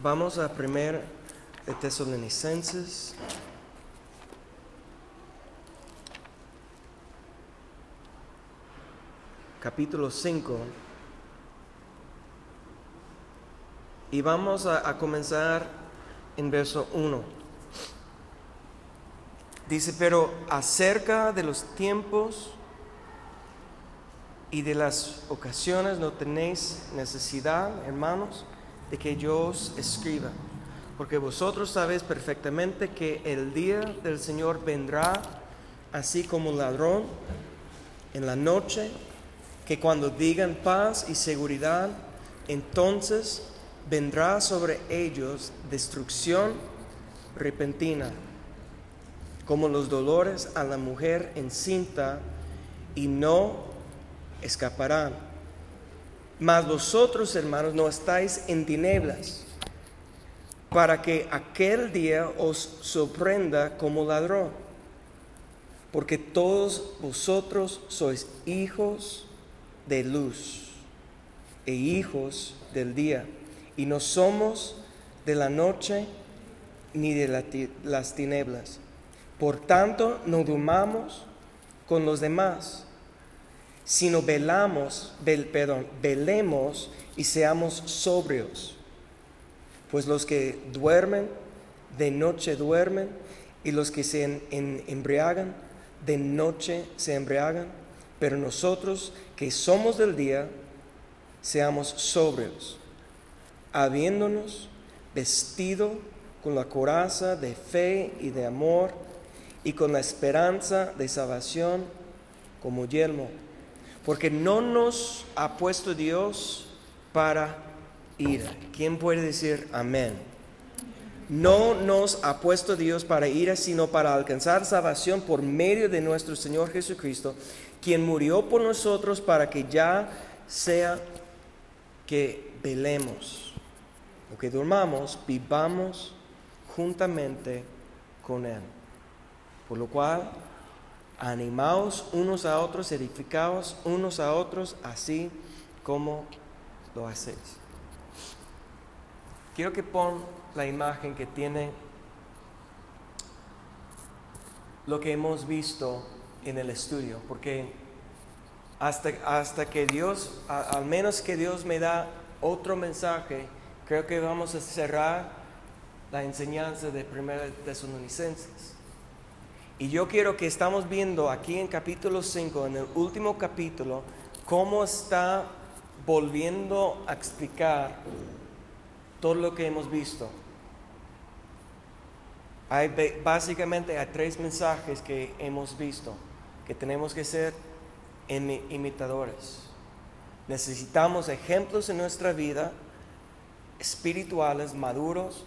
Vamos a primer de Tesalonicenses. Capítulo 5. Y vamos a, a comenzar en verso 1. Dice, pero acerca de los tiempos y de las ocasiones no tenéis necesidad, hermanos, de que yo os escriba, porque vosotros sabéis perfectamente que el día del Señor vendrá así como ladrón en la noche, que cuando digan paz y seguridad, entonces vendrá sobre ellos destrucción repentina, como los dolores a la mujer encinta, y no escaparán. Mas vosotros, hermanos, no estáis en tinieblas, para que aquel día os sorprenda como ladrón, porque todos vosotros sois hijos de luz e hijos del día, y no somos de la noche ni de las tinieblas. Por tanto, no durmamos con los demás, sino velamos, vel- perdón, velemos y seamos sobrios. Pues los que duermen, de noche duermen, y los que se embriagan, de noche se embriagan. Pero nosotros que somos del día, seamos sobrios, habiéndonos vestido con la coraza de fe y de amor, y con la esperanza de salvación como yelmo. Porque no nos ha puesto Dios para ira. ¿Quién puede decir amén? No nos ha puesto Dios para ira, sino para alcanzar salvación por medio de nuestro Señor Jesucristo, quien murió por nosotros para que ya sea que velemos o que durmamos, vivamos juntamente con Él. Por lo cual, animaos unos a otros, edificaos unos a otros, así como lo hacéis. Quiero que pon la imagen que tiene lo que hemos visto en el estudio, porque hasta, hasta que Dios, a- al menos que Dios me da otro mensaje, creo que vamos a cerrar la enseñanza de 1 Tesalonicenses. Y yo quiero que estamos viendo aquí en capítulo 5, en el último capítulo, cómo está volviendo a explicar todo lo que hemos visto. Hay básicamente hay tres mensajes que hemos visto, que tenemos que ser imi- imitadores. Necesitamos ejemplos en nuestra vida espirituales maduros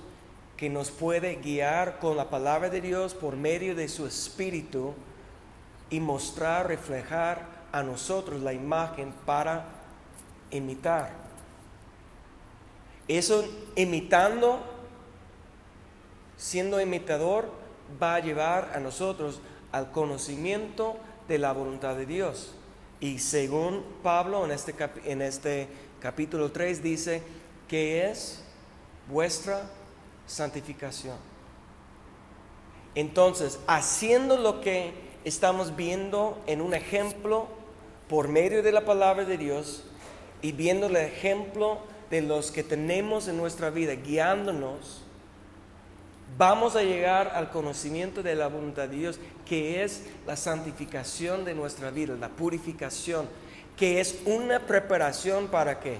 que nos puede guiar con la palabra de Dios por medio de su espíritu y mostrar, reflejar a nosotros la imagen para imitar. Eso imitando, siendo imitador, va a llevar a nosotros al conocimiento de la voluntad de Dios. Y según Pablo en este, en este capítulo 3 dice que es vuestra santificación. Entonces, haciendo lo que estamos viendo en un ejemplo por medio de la palabra de Dios y viendo el ejemplo de los que tenemos en nuestra vida, guiándonos, vamos a llegar al conocimiento de la voluntad de Dios, que es la santificación de nuestra vida, la purificación, que es una preparación para qué?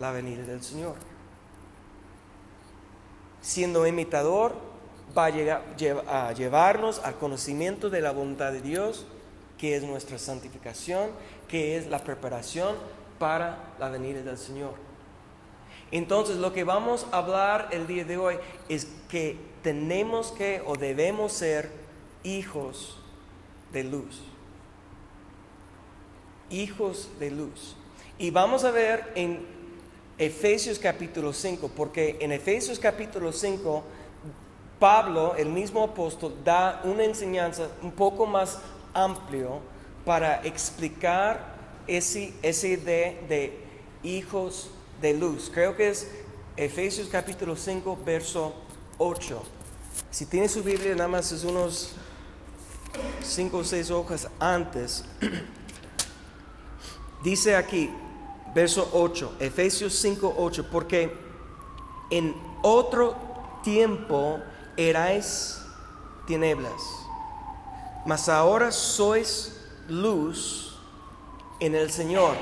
La venida del Señor siendo imitador, va a, llegar- lle- a llevarnos al conocimiento de la voluntad de Dios, que es nuestra santificación, que es la preparación para la venida del Señor. Entonces, lo que vamos a hablar el día de hoy es que tenemos que o debemos ser hijos de luz. Hijos de luz. Y vamos a ver en Efesios capítulo 5, porque en Efesios capítulo 5, Pablo, el mismo apóstol, da una enseñanza un poco más amplio para explicar ese, idea de hijos de luz. Creo que es Efesios capítulo 5, verso 8. Si tiene su Biblia, nada más es unos 5 o 6 hojas antes. Dice aquí, verso 8, Efesios 5, 8, porque en otro tiempo erais tinieblas, mas ahora sois luz en el Señor.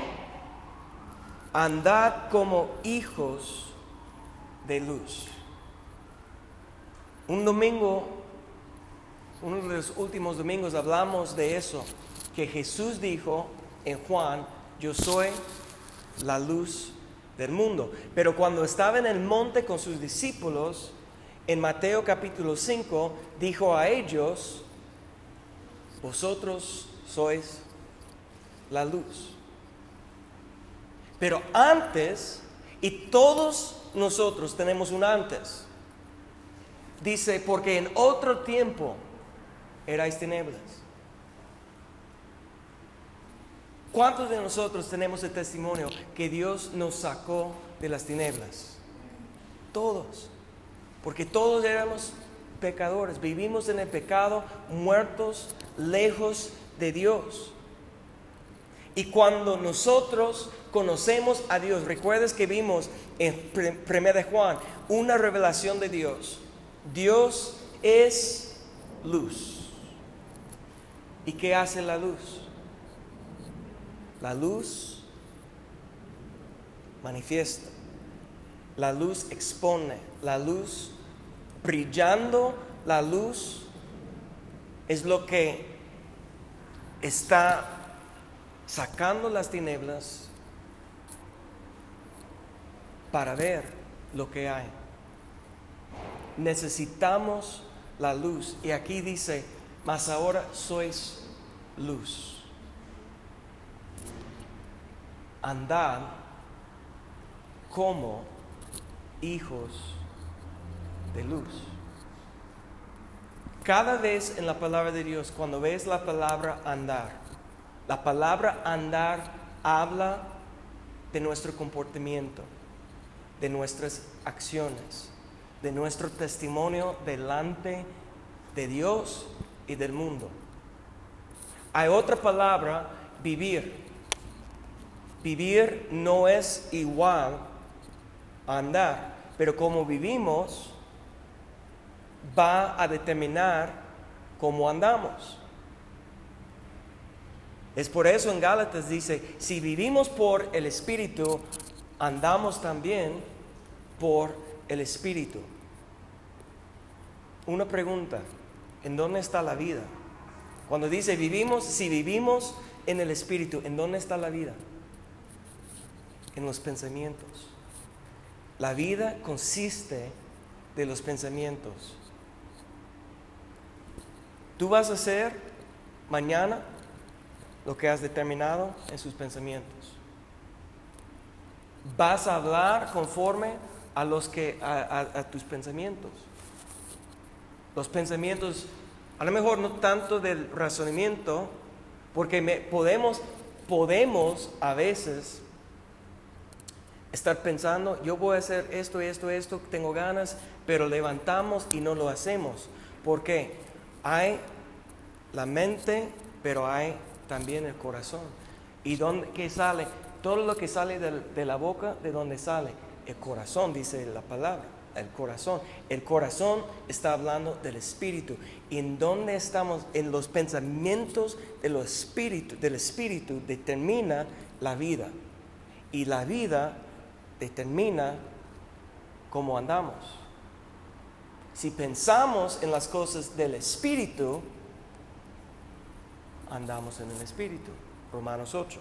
Andad como hijos de luz. Un domingo, uno de los últimos domingos hablamos de eso, que Jesús dijo en Juan, yo soy la luz del mundo. Pero cuando estaba en el monte con sus discípulos, en Mateo capítulo 5, dijo a ellos, vosotros sois la luz. Pero antes, y todos nosotros tenemos un antes, dice, porque en otro tiempo erais tinieblas. ¿Cuántos de nosotros tenemos el testimonio que Dios nos sacó de las tinieblas? Todos. Porque todos éramos pecadores, vivimos en el pecado, muertos, lejos de Dios. Y cuando nosotros conocemos a Dios, recuerdes que vimos en 1 de Juan una revelación de Dios. Dios es luz. ¿Y qué hace la luz? La luz manifiesta, la luz expone, la luz brillando, la luz es lo que está sacando las tinieblas para ver lo que hay. Necesitamos la luz. Y aquí dice, mas ahora sois luz. Andad como hijos de luz. Cada vez en la palabra de Dios, cuando ves la palabra andar, la palabra andar habla de nuestro comportamiento, de nuestras acciones, de nuestro testimonio delante de Dios y del mundo. Hay otra palabra, vivir. Vivir no es igual a andar, pero como vivimos va a determinar cómo andamos. Es por eso en Gálatas dice, si vivimos por el Espíritu, andamos también por el Espíritu. Una pregunta, ¿en dónde está la vida? Cuando dice vivimos, si vivimos en el Espíritu, ¿en dónde está la vida? En los pensamientos. La vida consiste de los pensamientos. Tú vas a hacer mañana lo que has determinado en sus pensamientos. Vas a hablar conforme a los que a, tus pensamientos. Los pensamientos, a lo mejor no tanto del razonamiento, porque podemos podemos a veces estar pensando, yo voy a hacer esto, esto, esto, tengo ganas, pero levantamos y no lo hacemos. porque Hay la mente, pero hay también el corazón. ¿Y dónde qué sale? Todo lo que sale de, la boca, ¿de dónde sale? El corazón, dice la palabra. El corazón. El corazón está hablando del espíritu. ¿Y en dónde estamos? En los pensamientos de los espíritus, del espíritu determina la vida. Y la vida determina cómo andamos. Si pensamos en las cosas del espíritu, andamos en el espíritu. Romanos 8.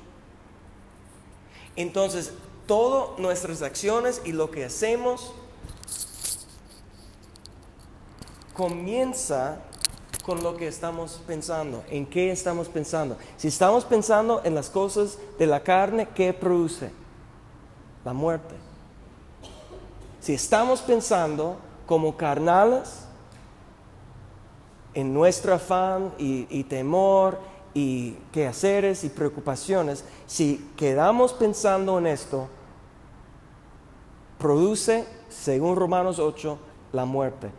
Entonces, todas nuestras acciones y lo que hacemos comienza con lo que estamos pensando. ¿En qué estamos pensando? Si estamos pensando en las cosas de la carne, ¿qué produce? La muerte. Si estamos pensando como carnales, en nuestro afán y, temor y quehaceres y preocupaciones, si quedamos pensando en esto, produce según Romanos 8, la muerte.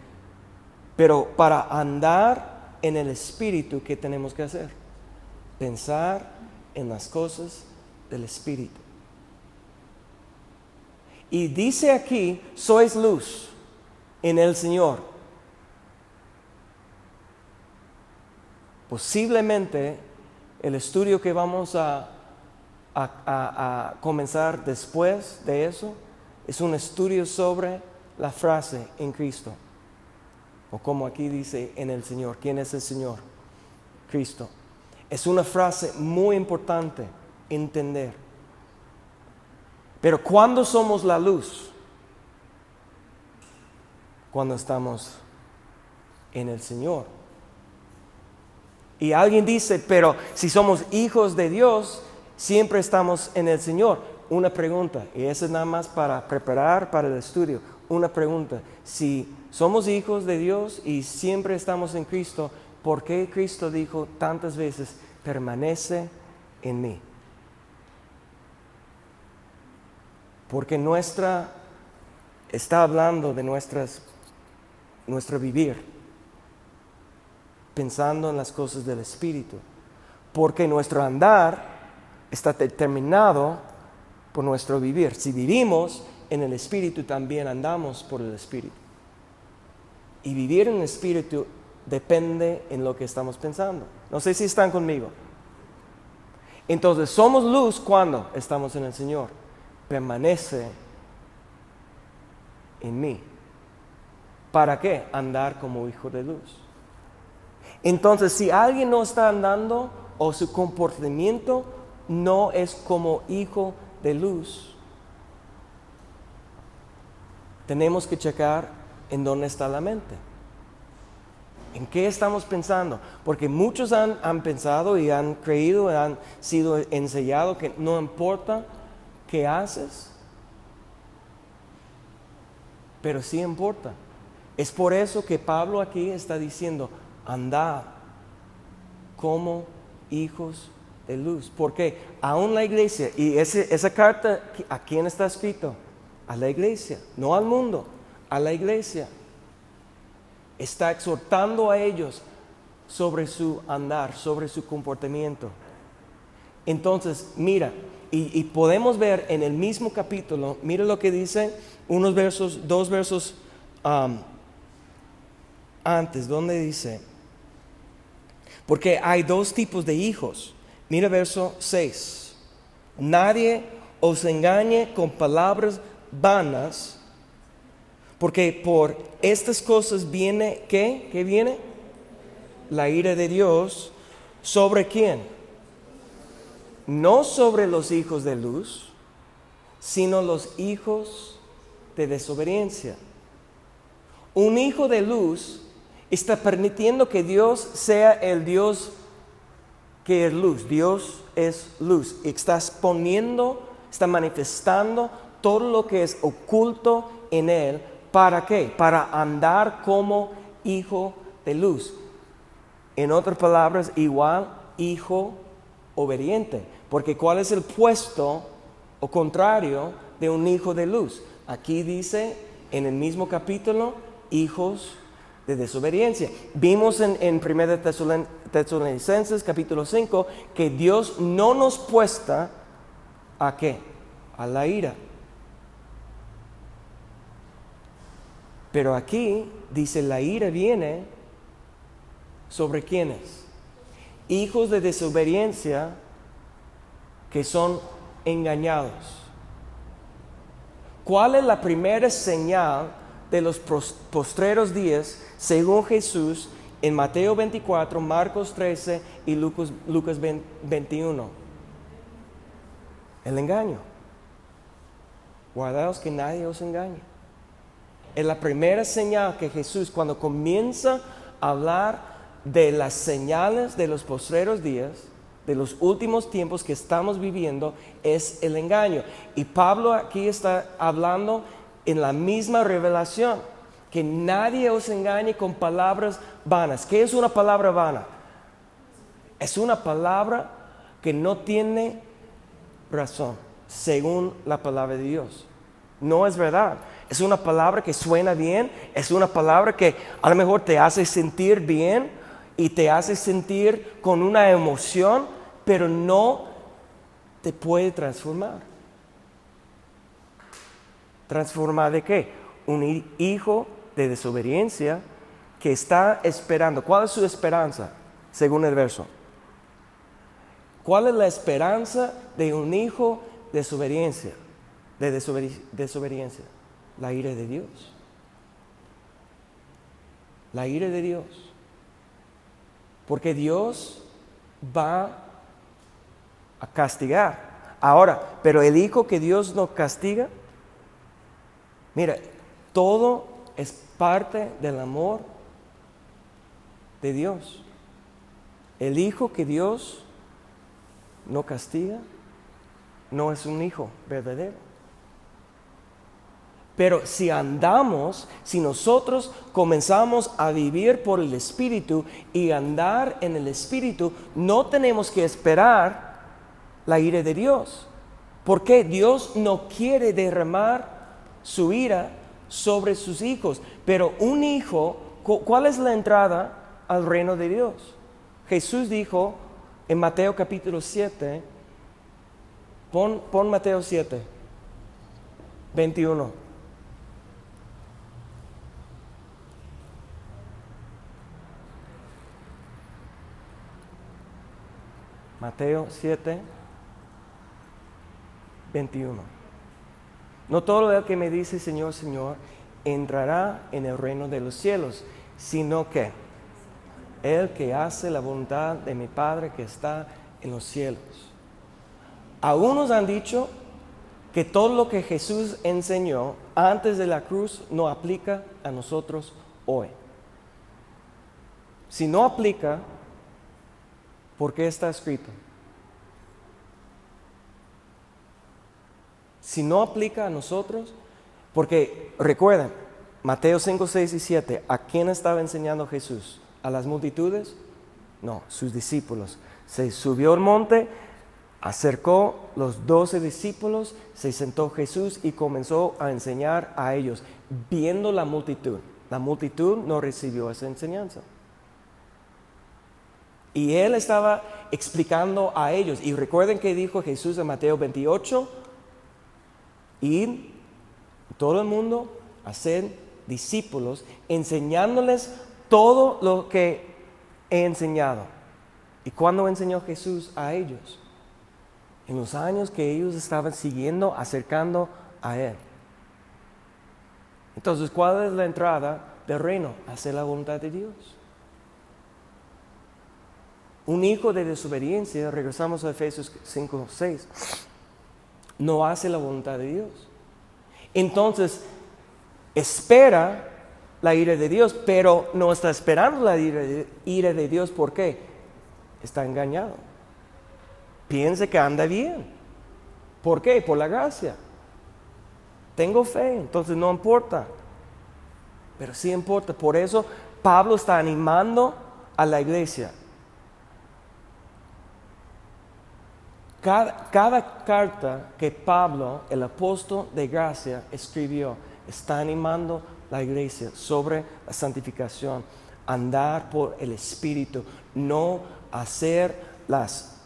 Pero para andar en el Espíritu, ¿qué tenemos que hacer? Pensar en las cosas del Espíritu. Y dice aquí, sois luz en el Señor. Posiblemente el estudio que vamos a, a, comenzar después de eso es un estudio sobre la frase en Cristo. O como aquí dice en el Señor. ¿Quién es el Señor? Cristo. Es una frase muy importante entender. Pero ¿cuándo somos la luz? Cuando estamos en el Señor. Y alguien dice, pero si somos hijos de Dios, siempre estamos en el Señor. Una pregunta, y eso es nada más para preparar para el estudio. Una pregunta, si somos hijos de Dios y siempre estamos en Cristo, ¿por qué Cristo dijo tantas veces, permanece en mí? Porque nuestra, está hablando de nuestras, nuestro vivir, pensando en las cosas del Espíritu. Porque nuestro andar está determinado por nuestro vivir. Si vivimos en el Espíritu, también andamos por el Espíritu. Y vivir en el Espíritu depende en lo que estamos pensando. No sé si están conmigo. Entonces, somos luz cuando estamos en el Señor permanece en mí. ¿Para qué? Andar como hijo de luz. Entonces, si alguien no está andando o su comportamiento no es como hijo de luz, tenemos que checar en dónde está la mente. ¿En qué estamos pensando? Porque muchos han, han pensado y han creído, han sido enseñados que no importa ¿Qué haces, pero sí importa. Es por eso que Pablo aquí está diciendo, andad como hijos de luz. Porque aún la iglesia, y esa carta, ¿a quién está escrito? A la iglesia, no al mundo, a la iglesia. Está exhortando a ellos sobre su andar, sobre su comportamiento. Entonces, mira, y, podemos ver en el mismo capítulo, mire lo que dice unos versos, dos versos um, antes, donde dice, porque hay dos tipos de hijos. Mira verso 6. Nadie os engañe con palabras vanas, porque por estas cosas viene, ¿qué? ¿Qué viene? La ira de Dios. ¿Sobre quién? No sobre los hijos de luz, sino los hijos de desobediencia. Un hijo de luz está permitiendo que Dios sea el Dios que es luz. Dios es luz. Estás poniendo, está manifestando todo lo que es oculto en Él. ¿Para qué? Para andar como hijo de luz. En otras palabras, igual hijo obediente. Porque ¿cuál es el puesto o contrario de un hijo de luz? Aquí dice en el mismo capítulo, hijos de desobediencia. Vimos en, en 1 Tesalonicenses capítulo 5 que Dios no nos puesta a qué? A la ira. Pero aquí dice la ira viene sobre quienes? Hijos de desobediencia que son engañados. ¿Cuál es la primera señal de los postreros días según Jesús en Mateo 24, Marcos 13 y Lucas, Lucas 21? El engaño. Guardaos que nadie os engañe. Es la primera señal que Jesús cuando comienza a hablar de las señales de los postreros días, de los últimos tiempos que estamos viviendo es el engaño. Y Pablo aquí está hablando en la misma revelación, que nadie os engañe con palabras vanas. ¿Qué es una palabra vana? Es una palabra que no tiene razón, según la palabra de Dios. No es verdad. es una palabra que suena bien, es una palabra que a lo mejor te hace sentir bien y te hace sentir con una emoción, pero no te puede transformar. ¿Transformar de qué? Un hijo de desobediencia que está esperando. ¿Cuál es su esperanza? Según el verso. ¿Cuál es la esperanza de un hijo de desobediencia? De desobediencia. La ira de Dios. La ira de Dios. Porque Dios va a castigar. Ahora, pero el hijo que Dios no castiga, mira, todo es parte del amor de Dios. El hijo que Dios no castiga no es un hijo verdadero. Pero si andamos, si nosotros comenzamos a vivir por el Espíritu y andar en el Espíritu, no tenemos que esperar la ira de Dios. Porque Dios no quiere derramar su ira sobre sus hijos. Pero un hijo, ¿cuál es la entrada al reino de Dios? Jesús dijo en Mateo capítulo 7, pon, pon Mateo 7, 21. Mateo 7, 21. No todo lo que me dice Señor, Señor, entrará en el reino de los cielos, sino que el que hace la voluntad de mi Padre que está en los cielos. Algunos han dicho que todo lo que Jesús enseñó antes de la cruz no aplica a nosotros hoy. Si no aplica, ¿por qué está escrito? Si no aplica a nosotros, porque recuerden, Mateo 5, 6 y 7, ¿a quién estaba enseñando Jesús? ¿A las multitudes? No, sus discípulos. Se subió al monte, acercó los doce discípulos, se sentó Jesús y comenzó a enseñar a ellos, viendo la multitud. La multitud no recibió esa enseñanza. Y él estaba explicando a ellos. Y recuerden que dijo Jesús en Mateo 28, ir todo el mundo a ser discípulos, enseñándoles todo lo que he enseñado. ¿Y cuándo enseñó Jesús a ellos? En los años que ellos estaban siguiendo, acercando a Él. Entonces, ¿cuál es la entrada del reino? Hacer la voluntad de Dios. Un hijo de desobediencia, regresamos a Efesios 5, 6, no hace la voluntad de Dios. Entonces, espera la ira de Dios, pero no está esperando la ira de, Dios. ¿Por qué? Está engañado. Piense que anda bien. ¿Por qué? Por la gracia. Tengo fe, entonces no importa. Pero sí importa. Por eso Pablo está animando a la iglesia. Cada, carta que Pablo, el apóstol de gracia, escribió, está animando la iglesia sobre la santificación, andar por el Espíritu, no hacer las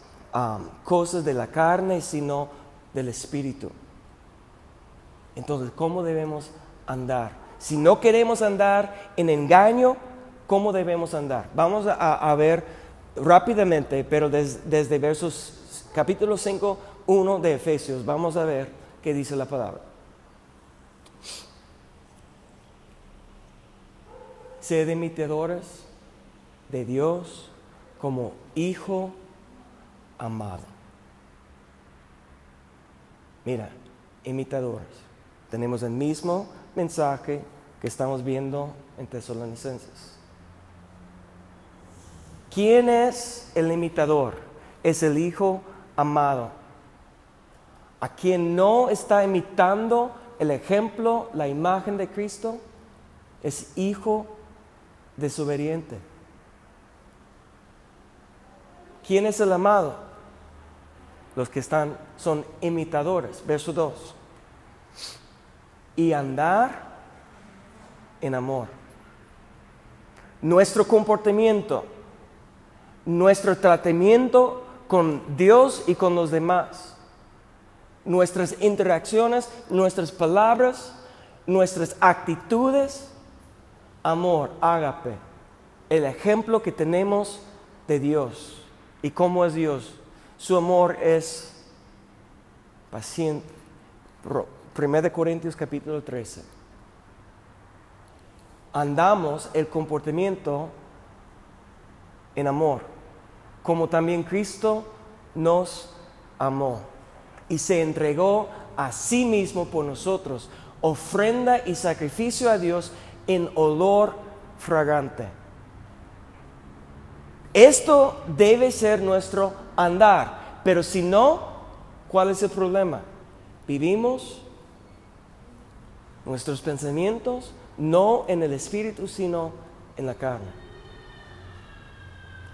cosas de la carne, sino del Espíritu. Entonces, ¿cómo debemos andar? Si no queremos andar en engaño, ¿cómo debemos andar? Vamos a, ver rápidamente, pero desde versos capítulo 5, 1 de Efesios, vamos a ver qué dice la palabra. Sed imitadores de Dios como hijo amado. Mira, imitadores. Tenemos el mismo mensaje que estamos viendo en Tesalonicenses. ¿Quién es el imitador? Es el hijo amado. A quien no está imitando el ejemplo, la imagen de Cristo, es hijo desobediente. ¿Quién es el amado? Los que están son imitadores. Verso 2. y andar en amor. Nuestro comportamiento, nuestro tratamiento con Dios y con los demás, nuestras interacciones, nuestras palabras, nuestras actitudes, amor, ágape, el ejemplo que tenemos de Dios y cómo es Dios. Su amor es paciente. 1 Corintios capítulo 13. Andamos el comportamiento en amor, como también Cristo nos amó y se entregó a sí mismo por nosotros, ofrenda y sacrificio a Dios en olor fragante. Esto debe ser nuestro andar, pero si no, ¿cuál es el problema? Vivimos nuestros pensamientos no en el espíritu, sino en la carne.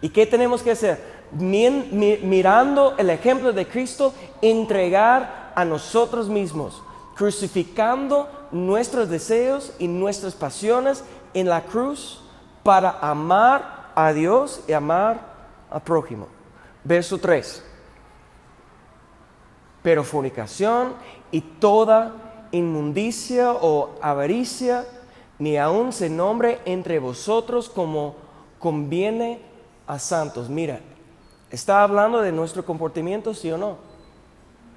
¿Y qué tenemos que hacer? Mirando el ejemplo de Cristo, entregar a nosotros mismos, crucificando nuestros deseos y nuestras pasiones en la cruz para amar a Dios y amar al prójimo. Verso 3. Pero fornicación y toda inmundicia o avaricia, ni aun se nombre entre vosotros como conviene a santos. Mira, está hablando de nuestro comportamiento, sí o no.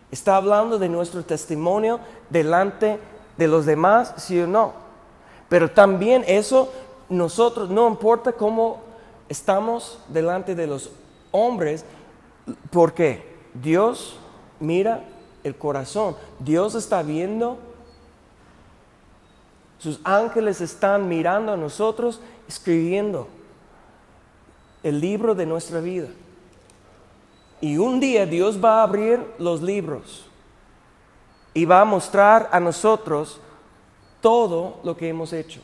Está hablando de nuestro testimonio delante de los demás, sí o no. Pero también eso, nosotros, no importa cómo estamos delante de los hombres, porque Dios mira el corazón. Dios está viendo, sus ángeles están mirando a nosotros, escribiendo el libro de nuestra vida. Y un día Dios va a abrir los libros y va a mostrar a nosotros todo lo que hemos hecho.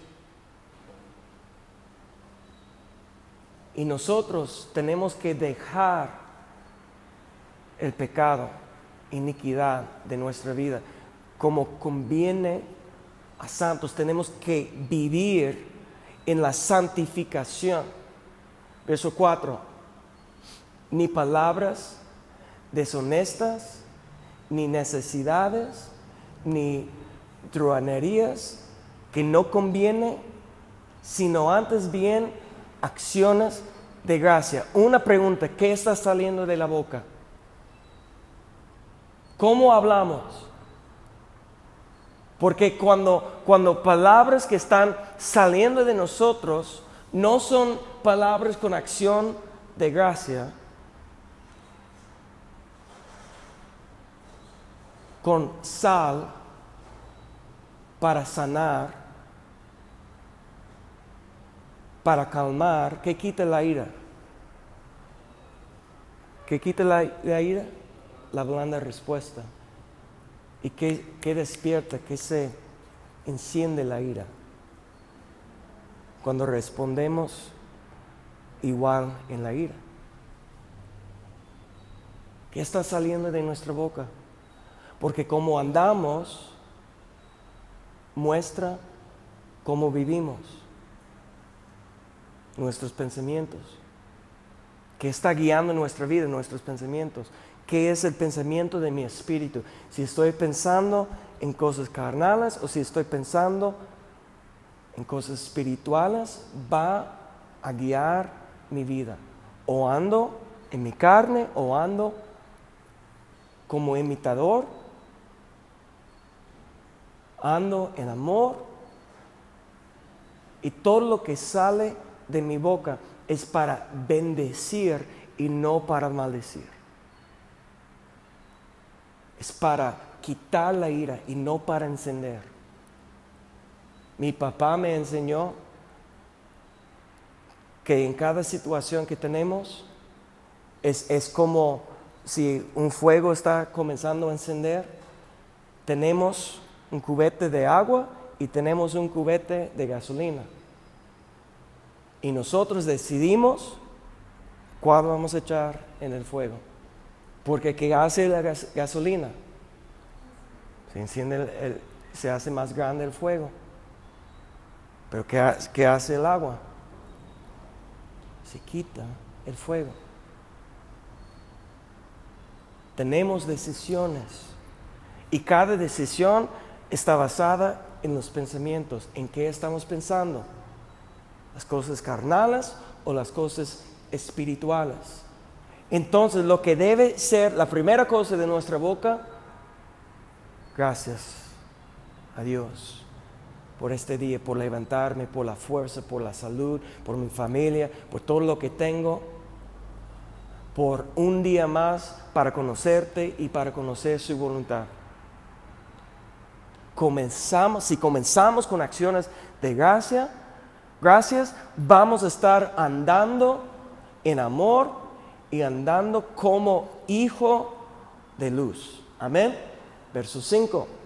Y nosotros tenemos que dejar el pecado iniquidad de nuestra vida. Como conviene a santos, tenemos que vivir en la santificación. Verso 4. Ni palabras deshonestas, ni necesidades, ni truanerías que no conviene, sino antes bien acciones de gracia. Una pregunta, ¿qué está saliendo de la boca? ¿Cómo hablamos? Porque cuando, cuando palabras que están saliendo de nosotros no son palabras con acción de gracia, con sal para sanar, para calmar, que quita la ira. ¿Qué quita la ira? la blanda respuesta y que, despierta, que se enciende la ira. Cuando respondemos igual en la ira. ¿Qué está saliendo de nuestra boca? Porque como andamos, muestra cómo vivimos, nuestros pensamientos, que está guiando nuestra vida, nuestros pensamientos. ¿Qué es el pensamiento de mi espíritu? Si estoy pensando en cosas carnales o si estoy pensando en cosas espirituales, va a guiar mi vida. O ando en mi carne o ando como imitador, ando en amor y todo lo que sale de mi boca es para bendecir y no para maldecir es para quitar la ira y no para encender. Mi papá me enseñó que en cada situación que tenemos es, es como si un fuego está comenzando a encender, tenemos un cubete de agua y tenemos un cubete de gasolina. Y nosotros decidimos cuál vamos a echar en el fuego. Porque ¿qué hace la gasolina? Se enciende, se hace más grande el fuego. Pero ¿qué, qué hace el agua? Se quita el fuego. Tenemos decisiones y cada decisión está basada en los pensamientos, en qué estamos pensando, las cosas carnales o las cosas espirituales. Entonces lo que debe ser la primera cosa de nuestra boca, gracias a Dios por este día, por levantarme, por la fuerza, por la salud, por mi familia, por todo lo que tengo, por un día más para conocerte y para conocer su voluntad. Comenzamos, si comenzamos con acciones de gracia, gracias, vamos a estar andando en amor y andando como hijo de luz. Amén. Verso 5.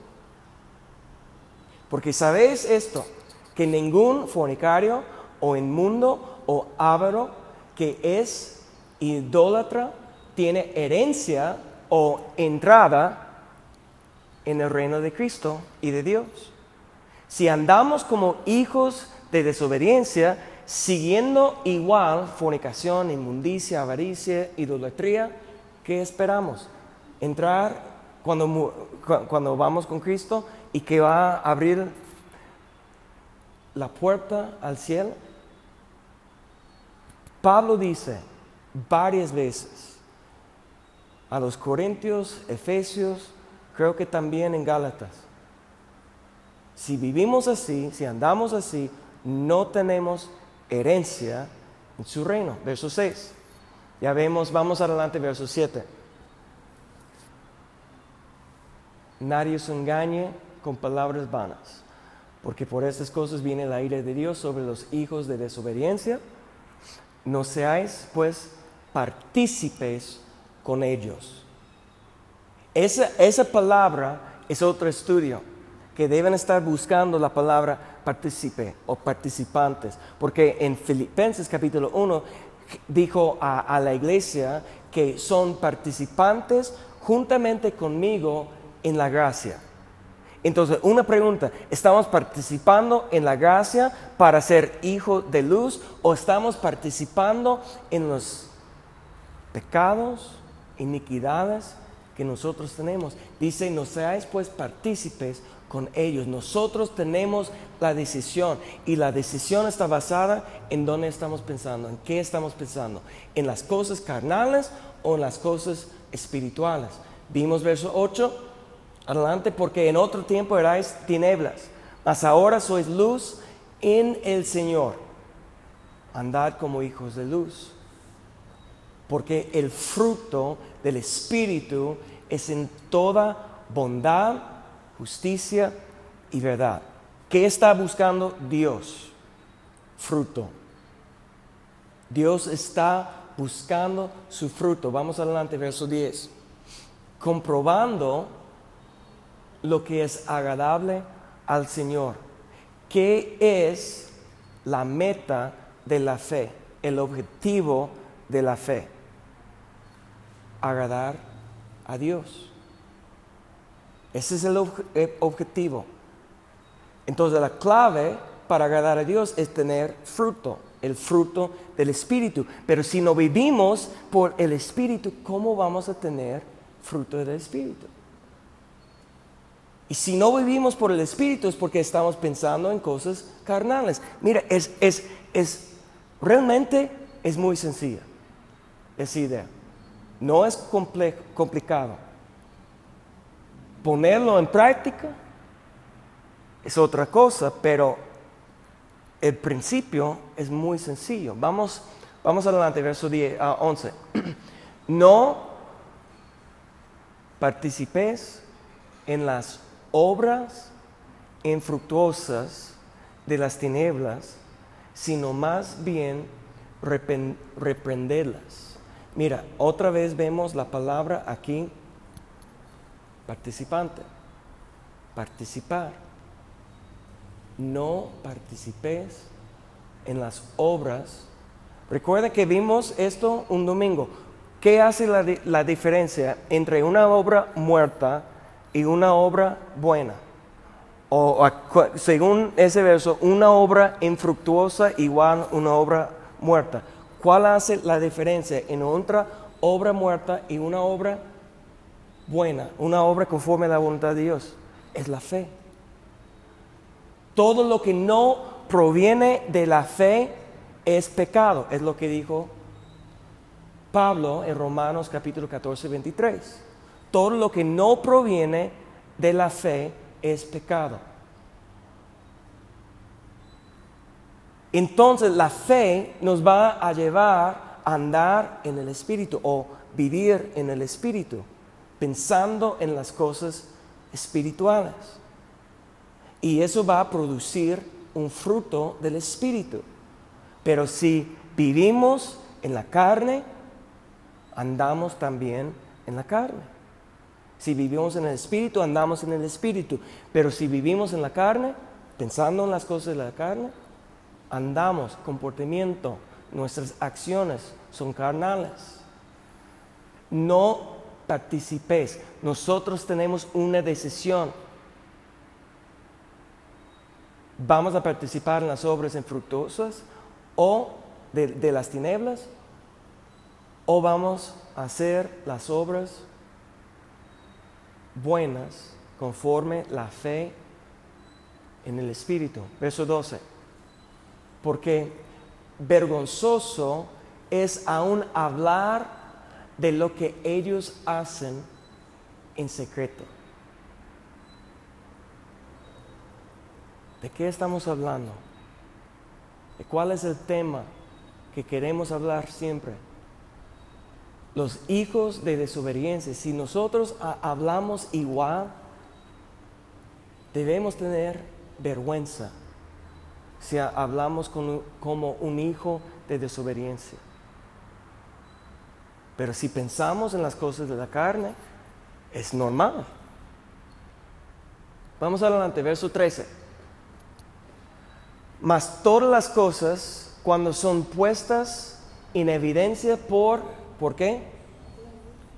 Porque sabéis esto, que ningún fornicario o inmundo o avaro que es idólatra tiene herencia o entrada en el reino de Cristo y de Dios. Si andamos como hijos de desobediencia, siguiendo igual fornicación, inmundicia, avaricia, idolatría, ¿qué esperamos? Entrar cuando, cuando vamos con Cristo y que va a abrir la puerta al cielo? Pablo dice varias veces a los Corintios, Efesios, creo que también en Gálatas, si vivimos así, si andamos así, no tenemos herencia en su reino. Verso 6. Ya vemos, vamos adelante, verso 7. Nadie se engañe con palabras vanas, porque por estas cosas viene el aire de Dios sobre los hijos de desobediencia. No seáis, pues, partícipes con ellos. Esa, esa palabra es otro estudio, que deben estar buscando la palabra partícipe o participantes, porque en Filipenses capítulo 1 dijo a, a la iglesia que son participantes juntamente conmigo en la gracia. Entonces, una pregunta, ¿estamos participando en la gracia para ser hijos de luz o estamos participando en los pecados, iniquidades que nosotros tenemos? Dice, no seáis pues partícipes con ellos. Nosotros tenemos la decisión y la decisión está basada en dónde estamos pensando, en qué estamos pensando, en las cosas carnales o en las cosas espirituales. Vimos verso 8 Adelante, porque en otro tiempo erais tinieblas, mas ahora sois luz en el Señor. Andad como hijos de luz. Porque el fruto del Espíritu es en toda bondad, justicia y verdad. ¿Qué está buscando Dios? Fruto. Dios está buscando su fruto. Vamos adelante, verso 10. Comprobando lo que es agradable al Señor. ¿Qué es la meta de la fe? El objetivo de la fe. Agradar a Dios. Ese es el objetivo. Entonces la clave para agradar a Dios es tener fruto, el fruto del Espíritu. Pero si no vivimos por el Espíritu, ¿cómo vamos a tener fruto del Espíritu? Y si no vivimos por el Espíritu es porque estamos pensando en cosas carnales. Mira, es, es, es realmente es muy sencilla esa idea. No es complicado. Ponerlo en práctica es otra cosa, pero el principio es muy sencillo. Vamos, vamos adelante, verso 10, 11. no participes en las obras infructuosas de las tinieblas, sino más bien reprenderlas. Mira, otra vez vemos la palabra aquí, participante, participar. No participes en las obras. Recuerda que vimos esto un domingo. ¿Qué hace la, la diferencia entre una obra muerta y una obra buena. o según ese verso, una obra infructuosa igual una obra muerta. ¿Cuál hace la diferencia en otra obra muerta y una obra buena, una obra conforme a la voluntad de Dios? Es la fe. Todo lo que no proviene de la fe es pecado, es lo que dijo Pablo en Romanos capítulo 14, 23. Todo lo que no proviene de la fe es pecado. Entonces la fe nos va a llevar a andar en el Espíritu o vivir en el Espíritu, pensando en las cosas espirituales. Y eso va a producir un fruto del Espíritu. Pero si vivimos en la carne, andamos también en la carne. Si vivimos en el Espíritu, andamos en el Espíritu. Pero si vivimos en la carne, pensando en las cosas de la carne, andamos, comportamiento, nuestras acciones son carnales. No participes. Nosotros tenemos una decisión. ¿Vamos a participar en las obras infructuosas o de, de las tinieblas? ¿O vamos a hacer las obras buenas conforme la fe en el Espíritu? Verso 12. Porque vergonzoso es aún hablar de lo que ellos hacen en secreto. ¿De qué estamos hablando? ¿De cuál es el tema que queremos hablar siempre? Los hijos de desobediencia. Si nosotros ha- hablamos igual, debemos tener vergüenza si ha- hablamos como un hijo de desobediencia. Pero si pensamos en las cosas de la carne, es normal. Vamos adelante, verso 13. Mas todas las cosas, cuando son puestas en evidencia por, ¿por qué?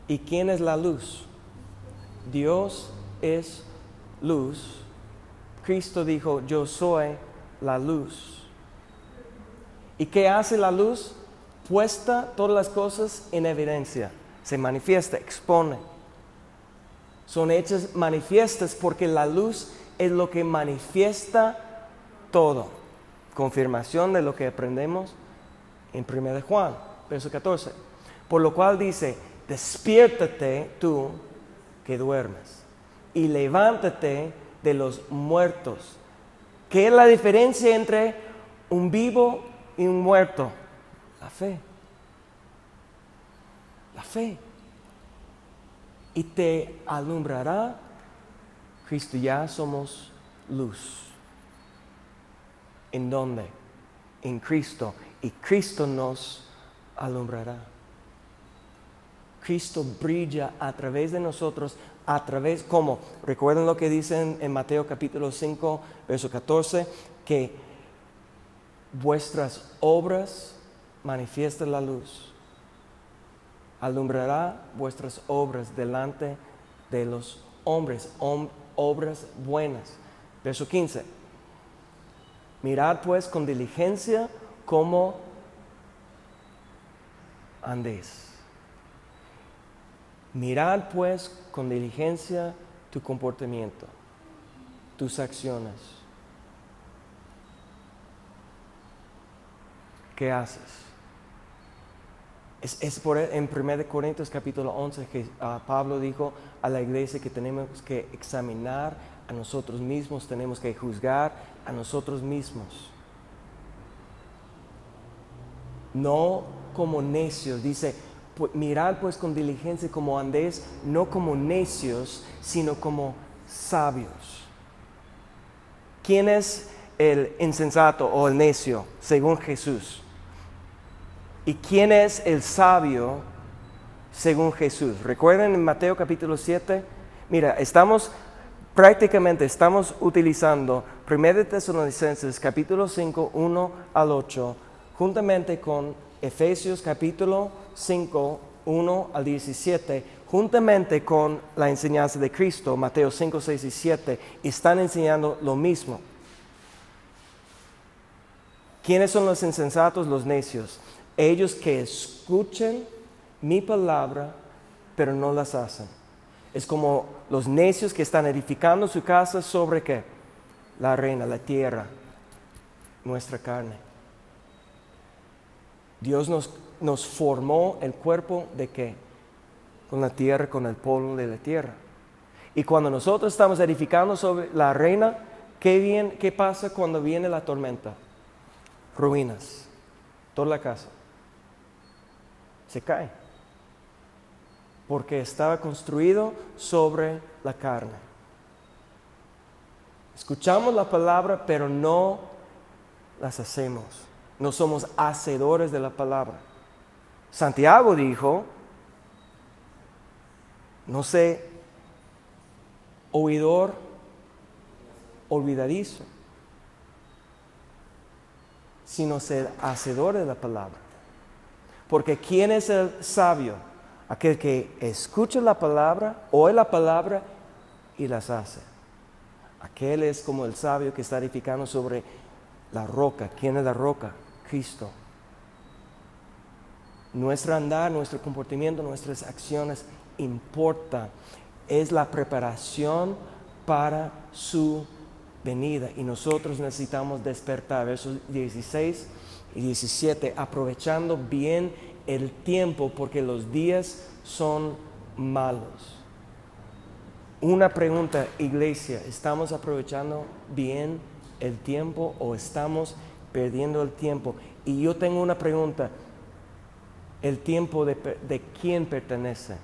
¿Y quién es la luz? Dios es luz. Cristo dijo, yo soy la luz. ¿Y qué hace la luz? Puesta todas las cosas en evidencia. Se manifiesta, expone. Son hechas manifiestas porque la luz es lo que manifiesta todo. Confirmación de lo que aprendemos en 1 de Juan, verso 14. Por lo cual dice, despiértate tú que duermes y levántate de los muertos. ¿Qué es la diferencia entre un vivo y un muerto? La fe. La fe. Y te alumbrará. Cristo, ya somos luz. ¿En dónde? En Cristo. Y Cristo nos alumbrará. Cristo brilla a través de nosotros, a través, ¿cómo? Recuerden lo que dicen en Mateo capítulo 5, verso 14, que vuestras obras manifiestan la luz. Alumbrará vuestras obras delante de los hombres, hom- obras buenas. Verso 15. Mirad pues con diligencia cómo andéis. Mirad pues con diligencia tu comportamiento, tus acciones. ¿Qué haces? Es, es por en 1 Corintios capítulo 11 que ah, Pablo dijo a la iglesia que tenemos que examinar a nosotros mismos, tenemos que juzgar a nosotros mismos. No como necios, dice, pu- mirad pues con diligencia como andéis, no como necios, sino como sabios. ¿Quién es el insensato o el necio según Jesús? ¿Y quién es el sabio según Jesús? Recuerden en Mateo capítulo 7, mira, estamos prácticamente estamos utilizando 1 de Tesalonicenses capítulo 5, 1 al 8, juntamente con Efesios capítulo 5, 1 al 17, juntamente con la enseñanza de Cristo, Mateo 5, 6 y 7, están enseñando lo mismo. ¿Quiénes son los insensatos? Los necios. Ellos que escuchen mi palabra, pero no las hacen. Es como los necios que están edificando su casa sobre qué? La reina, la tierra, nuestra carne. Dios nos, nos formó el cuerpo de qué? Con la tierra, con el polvo de la tierra. Y cuando nosotros estamos edificando sobre la reina, ¿qué, qué pasa cuando viene la tormenta? Ruinas, toda la casa. Se cae. Porque estaba construido sobre la carne. Escuchamos la palabra, pero no las hacemos. No somos hacedores de la palabra. Santiago dijo, no sé, oidor olvidadizo, sino ser hacedor de la palabra. Porque ¿quién es el sabio? Aquel que escucha la palabra, oye la palabra y las hace. Aquel es como el sabio que está edificando sobre la roca. ¿Quién es la roca? Cristo. Nuestro andar, nuestro comportamiento, nuestras acciones importa. Es la preparación para su venida. Y nosotros necesitamos despertar. Versos 16 y 17. Aprovechando bien el tiempo porque los días son malos. Una pregunta, iglesia, ¿estamos aprovechando bien el tiempo o estamos perdiendo el tiempo? Y yo tengo una pregunta, ¿el tiempo de, de quién pertenece?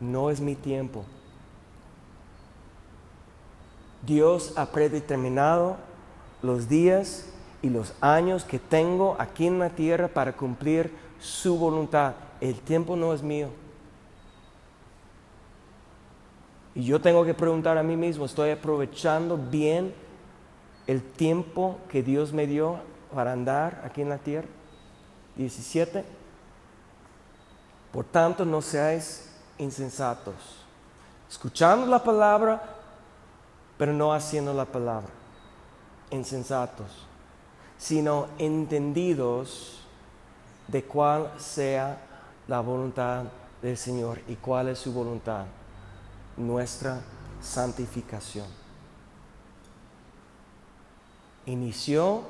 No es mi tiempo. Dios ha predeterminado los días y los años que tengo aquí en la tierra para cumplir su voluntad. El tiempo no es mío. Y yo tengo que preguntar a mí mismo, ¿estoy aprovechando bien el tiempo que Dios me dio para andar aquí en la tierra? 17. Por tanto, no seáis insensatos, escuchando la palabra, pero no haciendo la palabra. Insensatos, sino entendidos de cuál sea la voluntad del Señor y cuál es su voluntad nuestra santificación. Inició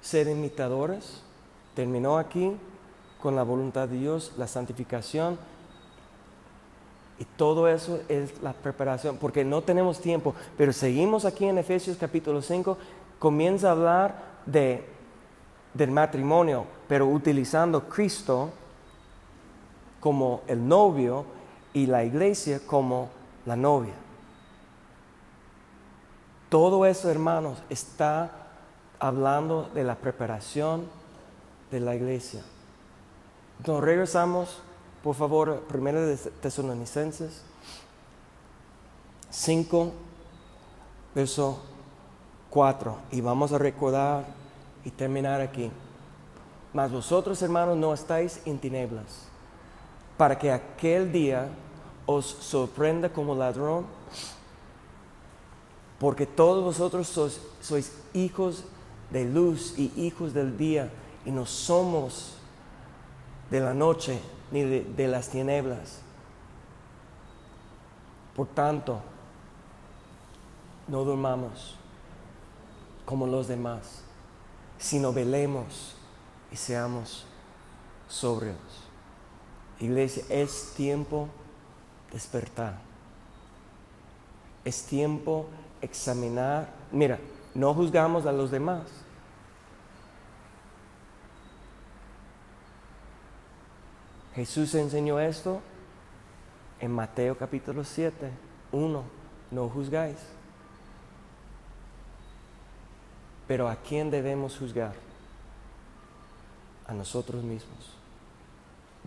ser imitadores, terminó aquí con la voluntad de Dios, la santificación. Y todo eso es la preparación, porque no tenemos tiempo, pero seguimos aquí en Efesios capítulo 5, comienza a hablar de, del matrimonio, pero utilizando Cristo como el novio y la iglesia como la novia. Todo eso, hermanos, está hablando de la preparación de la iglesia. Nos regresamos, por favor, primero de Tesalonicenses 5, verso 4, y vamos a recordar y terminar aquí. Mas vosotros, hermanos, no estáis en tinieblas, para que aquel día os sorprenda como ladrón, porque todos vosotros sois, hijos de luz y hijos del día, y no somos de la noche ni de, de las tinieblas. Por tanto, no durmamos como los demás, sino velemos y seamos sobrios. Iglesia, es tiempo despertar. Es tiempo examinar. Mira, no juzgamos a los demás. Jesús enseñó esto en Mateo capítulo 7, 1. No juzgáis. Pero ¿a quién debemos juzgar? A nosotros mismos.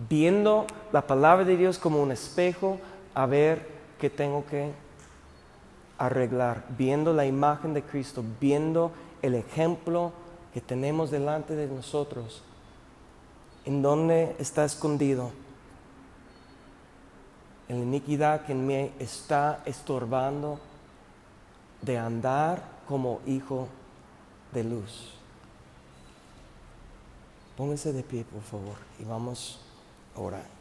Viendo la palabra de Dios como un espejo, a ver qué tengo que arreglar, viendo la imagen de Cristo, viendo el ejemplo que tenemos delante de nosotros, en dónde está escondido en la iniquidad que me está estorbando de andar como hijo de luz. Póngase de pie, por favor, y vamos a orar.